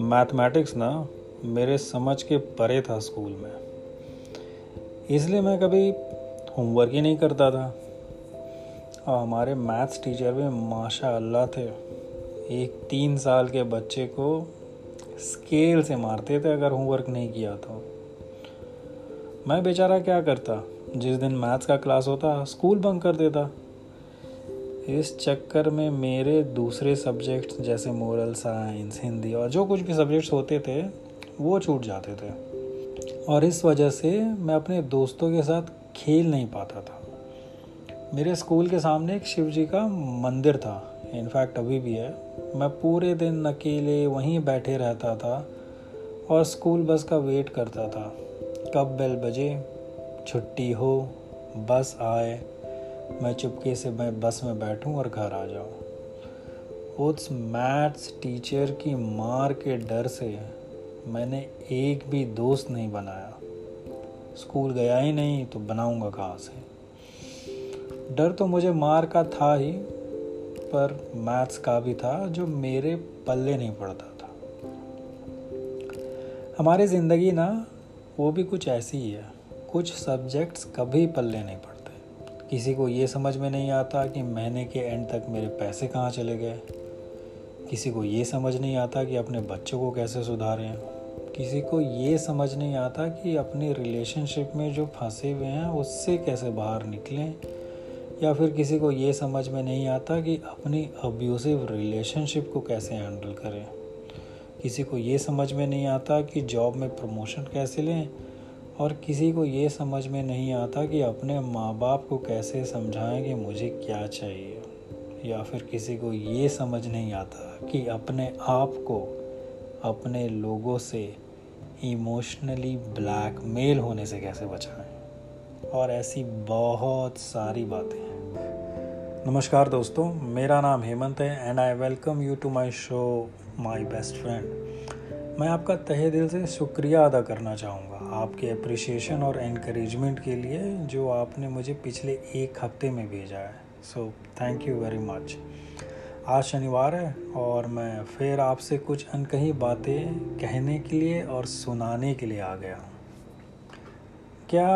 Mathematics ना मेरे समझ के परे था स्कूल में। इसलिए मैं कभी होमवर्क ही नहीं करता था। और हमारे मैथ्स टीचर भी माशा अल्लाह थे। एक तीन साल के बच्चे को स्केल से मारते थे अगर होमवर्क नहीं किया तो। मैं बेचारा क्या करता? जिस दिन मैथ्स का क्लास होता स्कूल बंक कर देता। इस चक्कर में मेरे दूसरे सब्जेक्ट्स जैसे मोरल साइंस हिंदी और जो कुछ भी सब्जेक्ट्स होते थे, वो छूट जाते थे। और इस वजह से मैं अपने दोस्तों के साथ खेल नहीं पाता था। मेरे स्कूल के सामने एक शिव जी का मंदिर था। इनफैक्ट अभी भी है। मैं पूरे दिन अकेले वहीं बैठे रहता था और स्कूल बस का वेट करता था। कब बेल बजे? छुट्टी हो बस आए मैं चुपके से मैं बस में बैठूं और घर आ जाऊँ। उस मैथ्स टीचर की मार के डर से मैंने एक भी दोस्त नहीं बनाया। स्कूल गया ही नहीं तो बनाऊँगा कहाँ से? डर तो मुझे मार का था ही, पर मैथ्स का भी था जो मेरे पल्ले नहीं पड़ता था। हमारी ज़िंदगी ना, वो भी कुछ ऐसी ही है। कुछ सब्जेक्ट्स कभी पल्ले नहीं पड़ते। किसी को ये समझ में नहीं आता कि महीने के एंड तक मेरे पैसे कहाँ चले गए। किसी को ये समझ नहीं आता कि अपने बच्चों को कैसे सुधारें। किसी को ये समझ नहीं आता कि अपनी रिलेशनशिप में जो फंसे हुए हैं, उससे कैसे बाहर निकलें। या फिर किसी को ये समझ में नहीं आता कि अपनी अब्यूसिव रिलेशनशिप को कैसे हैंडल करें। किसी को ये समझ में नहीं आता कि जॉब में प्रमोशन कैसे लें। और किसी को ये समझ में नहीं आता कि अपने माँ बाप को कैसे समझाएँ कि मुझे क्या चाहिए? या फिर किसी को ये समझ नहीं आता कि अपने आप को अपने लोगों से इमोशनली ब्लैकमेल होने से कैसे बचाएँ? और ऐसी बहुत सारी बातें हैं। नमस्कार दोस्तों, मेरा नाम हेमंत है and I welcome you to my show my best friend मैं आपका तहे दिल से शुक्रिया अदा करना चाहूँगा। आपके अप्रिसिएशन और इनक्रेजमेंट के लिए जो आपने मुझे पिछले एक हफ़्ते में भेजा है। So thank you very much आज शनिवार है और मैं फिर आपसे कुछ अनकही बातें कहने के लिए और सुनाने के लिए आ गया हूँ। क्या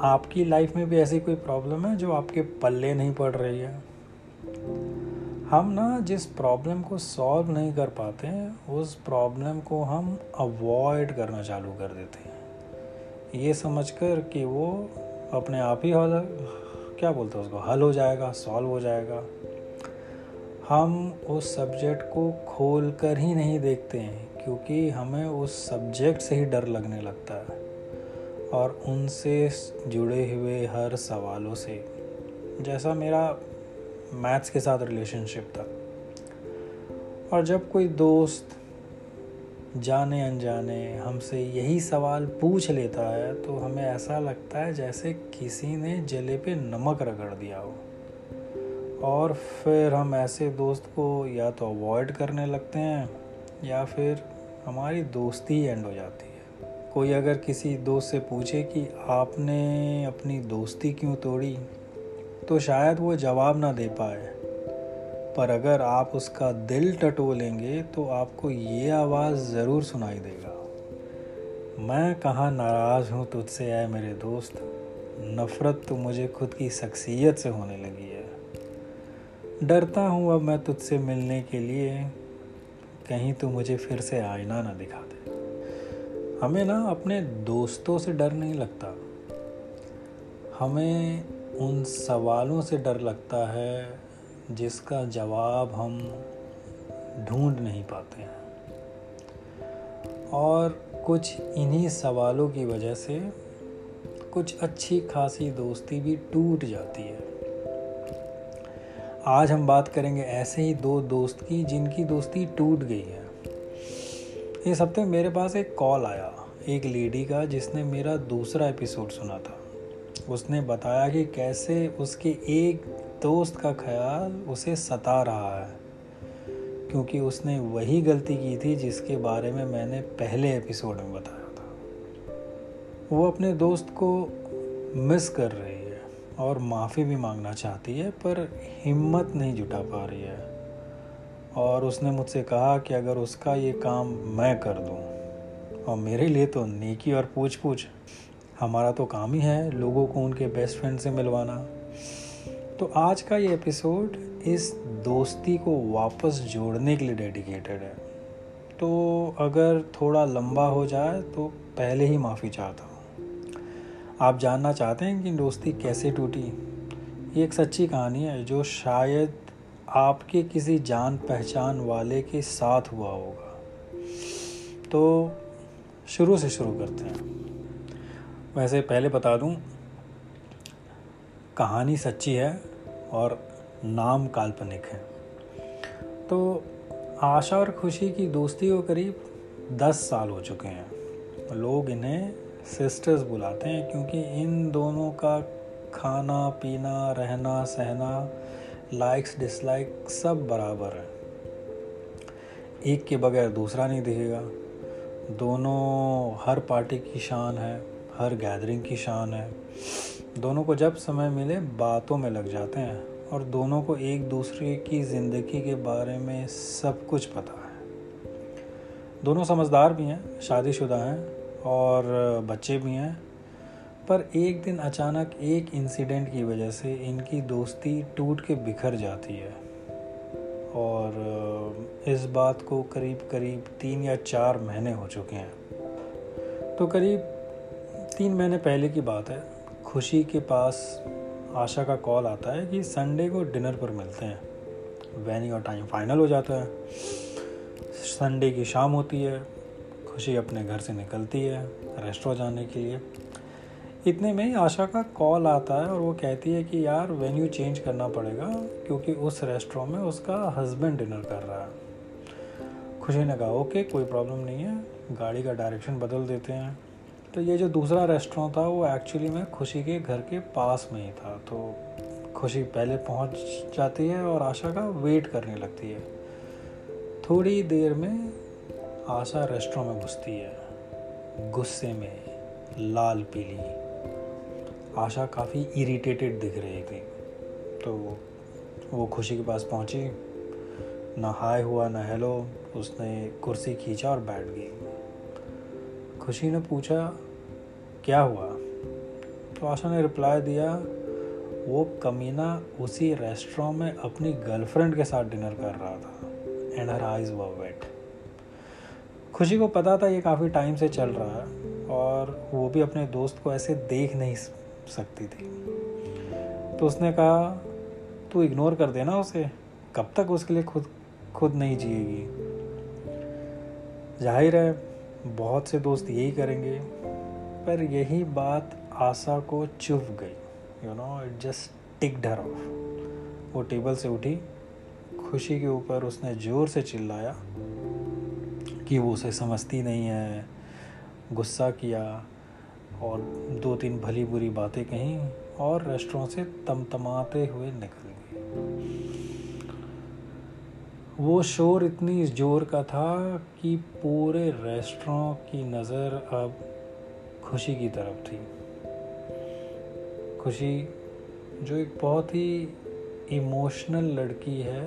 आपकी लाइफ में भी ऐसी कोई प्रॉब्लम है जो आपके पल्ले नहीं पड़ रही है? हम ना जिस प्रॉब्लम को सॉल्व नहीं कर पाते हैं, उस प्रॉब्लम को हम अवॉइड करना चालू कर देते हैं। ये समझ कर कि वो अपने आप ही हल, क्या बोलते हैं उसको, हल हो जाएगा सॉल्व हो जाएगा। हम उस सब्जेक्ट को खोल कर ही नहीं देखते हैं, क्योंकि हमें उस सब्जेक्ट से ही डर लगने लगता है, और उनसे जुड़े हुए हर सवालों से। जैसा मेरा मैथ्स के साथ रिलेशनशिप था। और जब कोई दोस्त जाने अनजाने हमसे यही सवाल पूछ लेता है तो हमें ऐसा लगता है जैसे किसी ने जले पे नमक रगड़ दिया हो। और फिर हम ऐसे दोस्त को या तो अवॉइड करने लगते हैं, या फिर हमारी दोस्ती एंड हो जाती है। कोई अगर किसी दोस्त से पूछे कि आपने अपनी दोस्ती क्यों तोड़ी? तो शायद वो जवाब ना दे पाए। पर अगर आप उसका दिल टटोलेंगे तो आपको ये आवाज़ ज़रूर सुनाई देगा। मैं कहाँ नाराज़ हूँ तुझसे आए मेरे दोस्त? नफ़रत तो मुझे खुद की शख्सियत से होने लगी है। डरता हूँ अब मैं तुझसे मिलने के लिए। कहीं तो मुझे फिर से आईना ना दिखा दे। हमें ना अपने दोस्तों से डर नहीं लगता। हमें उन सवालों से डर लगता है जिसका जवाब हम ढूंढ नहीं पाते हैं। और कुछ इन्हीं सवालों की वजह से कुछ अच्छी खासी दोस्ती भी टूट जाती है। आज हम बात करेंगे ऐसे ही दो दोस्त की जिनकी दोस्ती टूट गई है। इस हफ़्ते मेरे पास एक कॉल आया, एक लेडी का, जिसने मेरा दूसरा एपिसोड सुना था। उसने बताया कि कैसे उसके एक दोस्त का ख्याल उसे सता रहा है, क्योंकि उसने वही गलती की थी जिसके बारे में मैंने पहले एपिसोड में बताया था। वो अपने दोस्त को मिस कर रही है और माफ़ी भी मांगना चाहती है, पर हिम्मत नहीं जुटा पा रही है। और उसने मुझसे कहा कि अगर उसका ये काम मैं कर दूँ, और मेरे लिए तो नेकी और पूछ पूछ हमारा तो काम ही है लोगों को उनके बेस्ट फ्रेंड से मिलवाना। तो आज का ये एपिसोड इस दोस्ती को वापस जोड़ने के लिए डेडिकेटेड है। तो अगर थोड़ा लंबा हो जाए तो पहले ही माफ़ी चाहता हूँ। आप जानना चाहते हैं कि दोस्ती कैसे टूटी? ये एक सच्ची कहानी है जो शायद आपके किसी जान पहचान वाले के साथ हुआ होगा। तो शुरू से शुरू करते हैं। वैसे पहले बता दूँ। कहानी सच्ची है और नाम काल्पनिक है। तो आशा और खुशी की दोस्ती को करीब दस साल हो चुके हैं। लोग इन्हें सिस्टर्स बुलाते हैं क्योंकि इन दोनों का खाना, पीना, रहना, सहना लाइक्स डिसलाइक सब बराबर है। एक के बगैर दूसरा नहीं दिखेगा। दोनों हर पार्टी की शान है। हर गैदरिंग की शान है। दोनों को जब समय मिले, बातों में लग जाते हैं और दोनों को एक दूसरे की ज़िंदगी के बारे में सब कुछ पता है। दोनों समझदार भी हैं, शादीशुदा हैं और बच्चे भी हैं, पर एक दिन अचानक एक इंसिडेंट की वजह से इनकी दोस्ती टूट के बिखर जाती है। और इस बात को करीब करीब तीन या चार महीने हो चुके हैं। तो करीब तीन महीने पहले की बात है। खुशी के पास आशा का कॉल आता है कि संडे को डिनर पर मिलते हैं। वैनी और टाइम फाइनल हो जाता है। संडे की शाम होती है। खुशी अपने घर से निकलती है रेस्टोरेंट जाने के लिए। इतने में ही आशा का कॉल आता है और वो कहती है कि यार वेन्यू चेंज करना पड़ेगा क्योंकि उस रेस्टोरेंट में उसका हस्बैंड डिनर कर रहा है। खुशी ने कहा, ओके, कोई प्रॉब्लम नहीं है। गाड़ी का डायरेक्शन बदल देते हैं। तो ये जो दूसरा रेस्टोरेंट था, वो एक्चुअली में खुशी के घर के पास में ही था। तो खुशी पहले पहुँच जाती है और आशा का वेट करने लगती है। थोड़ी देर में आशा रेस्टोरेंट में घुसती है। गुस्से में, लाल पीली। आशा काफ़ी इरिटेटेड दिख रही थी। तो वो खुशी के पास पहुँची। ना हाय हुआ, ना हेलो उसने कुर्सी खींचा और बैठ गई। खुशी ने पूछा, क्या हुआ? तो आशा ने रिप्लाई दिया, वो कमीना उसी रेस्टोरेंट में अपनी गर्लफ्रेंड के साथ डिनर कर रहा था and her eyes were wet Khushi को पता था ये काफ़ी टाइम से चल रहा है और वो भी अपने दोस्त को ऐसे देख नहीं सकती थी। तो उसने कहा, तू इग्नोर कर देना उसे। कब तक उसके लिए खुद खुद नहीं जिएगी? ज़ाहिर है बहुत से दोस्त यही करेंगे, पर यही बात आशा को चुभ गई you know it just ticked her off वो टेबल से उठी, खुशी के ऊपर उसने ज़ोर से चिल्लाया कि वो उसे समझती नहीं है, गुस्सा किया और दो तीन भली बुरी बातें कहीं और रेस्टोरेंट से तमतमाते हुए निकल वो शोर इतनी ज़ोर का था कि पूरे रेस्टोरेंट की नज़र अब खुशी की तरफ़ थी। खुशी जो एक बहुत ही इमोशनल लड़की है,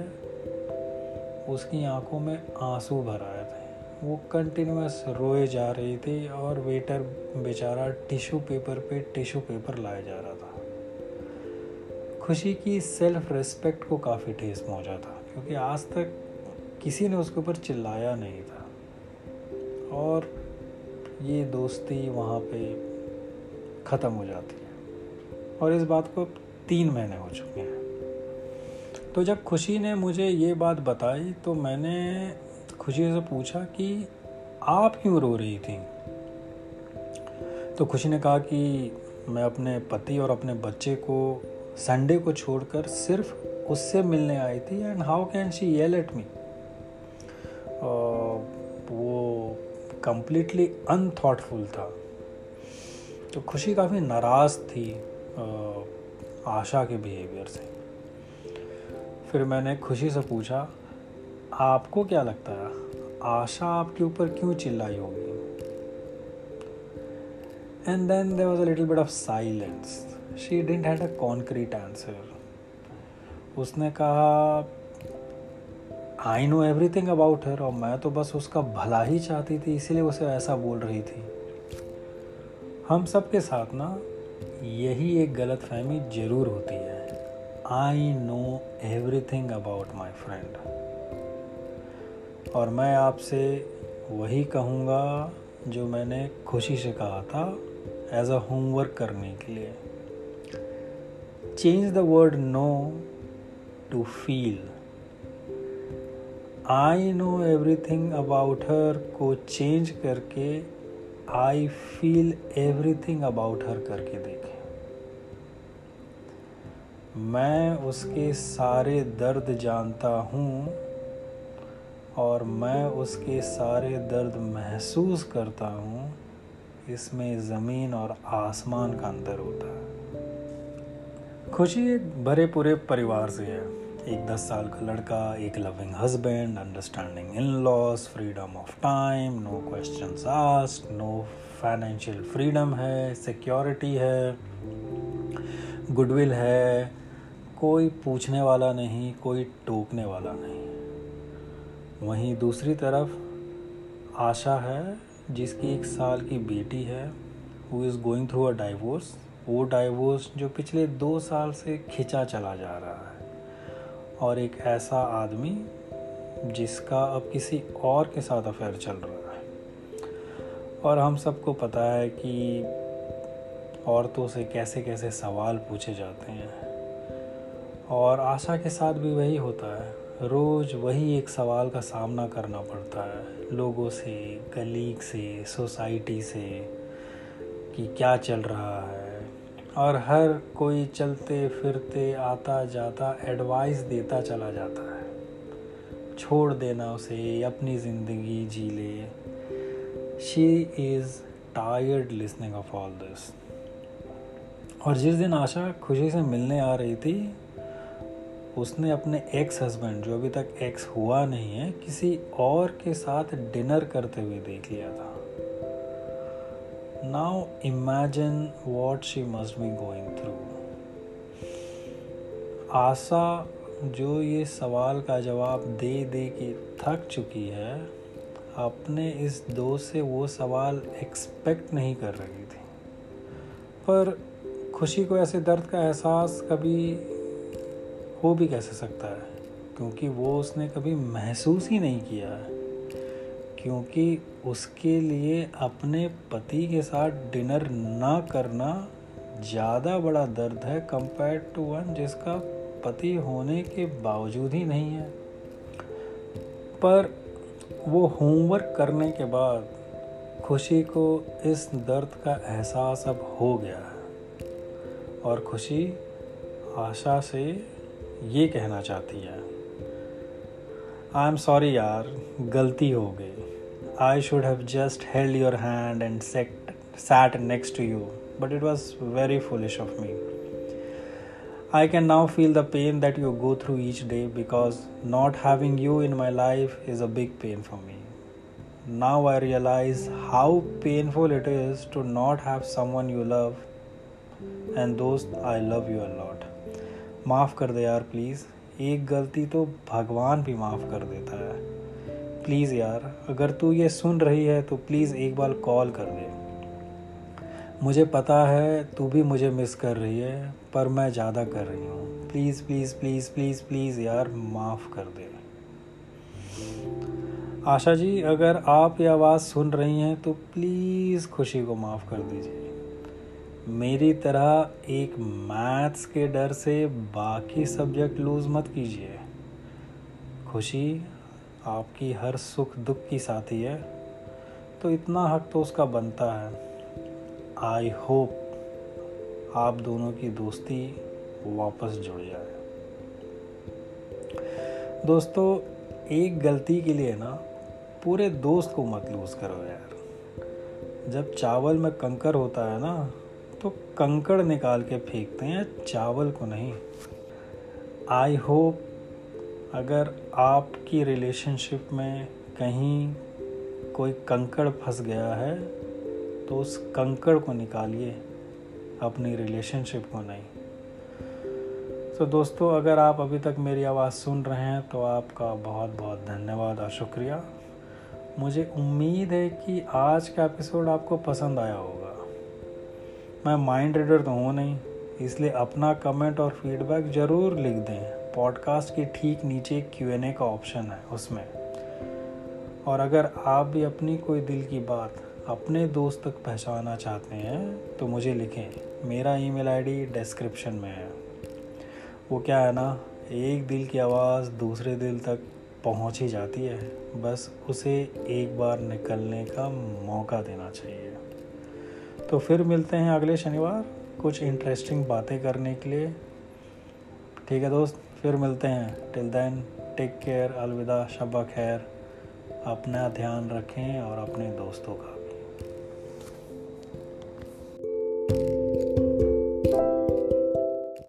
उसकी आँखों में आँसू भर आए थे। वो कंटिन्यूस रोए जा रही थी और वेटर बेचारा टिश्यू पेपर पे टिश्यू पेपर लाया जा रहा था। खुशी की सेल्फ रिस्पेक्ट को काफ़ी ठेस पहुँचा था, क्योंकि आज तक किसी ने उसके ऊपर चिल्लाया नहीं था। और ये दोस्ती वहाँ पे ख़त्म हो जाती है। और इस बात को तीन महीने हो चुके हैं। तो जब खुशी ने मुझे ये बात बताई तो मैंने खुशी से पूछा कि आप क्यों रो रही थी? तो खुशी ने कहा कि मैं अपने पति और अपने बच्चे को संडे को छोड़कर सिर्फ़ उससे मिलने आई थी। And how can she yell at me वो कम्प्लीटली अनथॉटफुल था। तो खुशी काफ़ी नाराज़ थी आशा के बिहेवियर से। फिर मैंने खुशी से पूछा, आपको क्या लगता है, आशा आपके ऊपर क्यों चिल्लाई होगी? And then there was a little bit of silence she didn't had a concrete answer उसने कहा I know everything about her और मैं तो बस उसका भला ही चाहती थी, इसीलिए उसे ऐसा बोल रही थी। हम सब के साथ ना, यही एक गलत फहमी ज़रूर होती है। I know everything about my friend और मैं आपसे वही कहूँगा जो मैंने खुशी से कहा था एज अ होमवर्क करने के लिए। Change the word know to feel I know everything about her को चेंज करके I feel everything about her करके देखें। मैं उसके सारे दर्द जानता हूँ और मैं उसके सारे दर्द महसूस करता हूँ। इसमें ज़मीन और आसमान का अंतर होता है। खुशी एक भरे पूरे परिवार से है। एक दस साल का लड़का, एक loving husband understanding in laws freedom of time no question asked no financial freedom है सिक्योरिटी है गुडविल है, कोई पूछने वाला नहीं, कोई टोकने वाला नहीं। वहीं दूसरी तरफ़ आशा है, जिसकी एक साल की बेटी है who is going through a divorce वो डाइवोर्स जो पिछले दो साल से खिंचा चला जा रहा है। और एक ऐसा आदमी जिसका अब किसी और के साथ अफेयर चल रहा है। और हम सबको पता है कि औरतों से कैसे कैसे सवाल पूछे जाते हैं। और आशा के साथ भी वही होता है। रोज़ वही एक सवाल का सामना करना पड़ता है लोगों से कलीग से सोसाइटी से कि क्या चल रहा है और हर कोई चलते, फिरते, आता, जाता एडवाइस देता चला जाता है। छोड़ देना उसे, अपनी ज़िंदगी जी ले। She is tired listening of all this और जिस दिन आशा खुशी से मिलने आ रही थी, उसने अपने एक्स हस्बैंड जो अभी तक एक्स हुआ नहीं है, किसी और के साथ डिनर करते हुए देख लिया था। Now imagine what she must be going through Asha, जो ये सवाल का जवाब दे दे के थक चुकी है, अपने इस दोस्त से वो सवाल एक्सपेक्ट नहीं कर रही थी। पर खुशी को ऐसे दर्द का एहसास कभी हो भी कैसे सकता है? क्योंकि वो उसने कभी महसूस ही नहीं किया है। क्योंकि उसके लिए अपने पति के साथ डिनर ना करना ज़्यादा बड़ा दर्द है कंपेयर टू वन जिसका पति होने के बावजूद ही नहीं है। पर वो होमवर्क करने के बाद खुशी को इस दर्द का एहसास अब हो गया है। और खुशी आशा से ये कहना चाहती है आई एम सॉरी यार गलती हो गई I should have just held your hand and set sat next to you but it was very foolish of me I can now feel the pain that you go through each day because not having you in my life is a big pain for me. Now I realize how painful it is to not have someone you love, and those I love you a lot. माफ़ कर दे यार please एक गलती तो भगवान भी माफ़ कर देता है। प्लीज़ यार, अगर तू ये सुन रही है तो प्लीज़ एक बार कॉल कर दे। मुझे पता है तू भी मुझे मिस कर रही है, पर मैं ज़्यादा कर रही हूँ। Please please please please please यार, माफ़ कर दे। आशा जी, अगर आप ये आवाज़ सुन रही हैं तो प्लीज़ खुशी को माफ़ कर दीजिए। मेरी तरह एक मैथ्स के डर से बाकी सब्जेक्ट लूज़ मत कीजिए। खुशी आपकी हर सुख दुख की साथी है। तो इतना हक तो उसका बनता है। आई होप आप दोनों की दोस्ती वापस जुड़ जाए। दोस्तों, एक गलती के लिए ना पूरे दोस्त को मत लूज़ करो यार। जब चावल में कंकर होता है ना तो कंकड़ निकाल के फेंकते हैं, चावल को नहीं। आई होप अगर आपकी रिलेशनशिप में कहीं कोई कंकड़ फंस गया है तो उस कंकड़ को निकालिए, अपनी रिलेशनशिप को नहीं। तो दोस्तों, अगर आप अभी तक मेरी आवाज़ सुन रहे हैं तो आपका बहुत बहुत धन्यवाद और शुक्रिया। मुझे उम्मीद है कि आज का एपिसोड आपको पसंद आया होगा। मैं माइंड रीडर तो हूँ नहीं, इसलिए अपना कमेंट और फीडबैक ज़रूर लिख दें। पॉडकास्ट के ठीक नीचे क्यू एन ए का ऑप्शन है उसमें। और अगर आप भी अपनी कोई दिल की बात अपने दोस्त तक पहुँचाना चाहते हैं तो मुझे लिखें। मेरा ईमेल आईडी डिस्क्रिप्शन में है। वो क्या है ना, एक दिल की आवाज़ दूसरे दिल तक पहुँच ही जाती है। बस उसे एक बार निकलने का मौका देना चाहिए। तो फिर मिलते हैं अगले शनिवार कुछ इंटरेस्टिंग बातें करने के लिए। ठीक है दोस्त, फिर मिलते हैं। टिल देन टेक केयर अलविदा शबा खैर। अपना ध्यान रखें और अपने दोस्तों का भी।